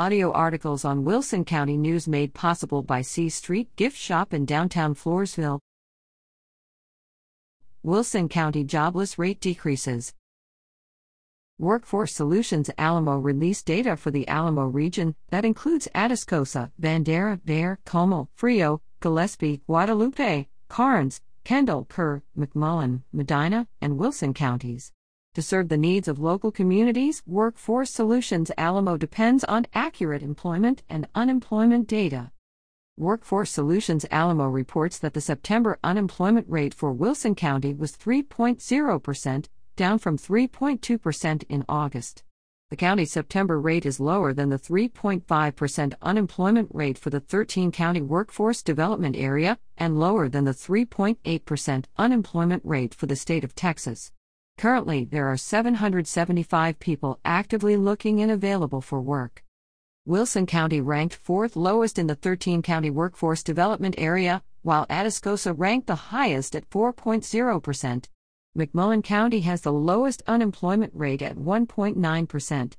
Audio articles on Wilson County News made possible by C Street Gift Shop in downtown Floresville. Wilson County jobless rate decreases. Workforce Solutions Alamo released data for the Alamo region that includes Atascosa, Bandera, Bexar, Comal, Frio, Gillespie, Guadalupe, Karnes, Kendall, Kerr, McMullen, Medina, and Wilson counties. To serve the needs of local communities, Workforce Solutions Alamo depends on accurate employment and unemployment data. Workforce Solutions Alamo reports that the September unemployment rate for Wilson County was 3.0%, down from 3.2% in August. The county's September rate is lower than the 3.5% unemployment rate for the 13 county workforce development area and lower than the 3.8% unemployment rate for the state of Texas. Currently, there are 775 people actively looking and available for work. Wilson County ranked fourth lowest in the 13 county workforce development area, while Atascosa ranked the highest at 4.0%. McMullen County has the lowest unemployment rate at 1.9%.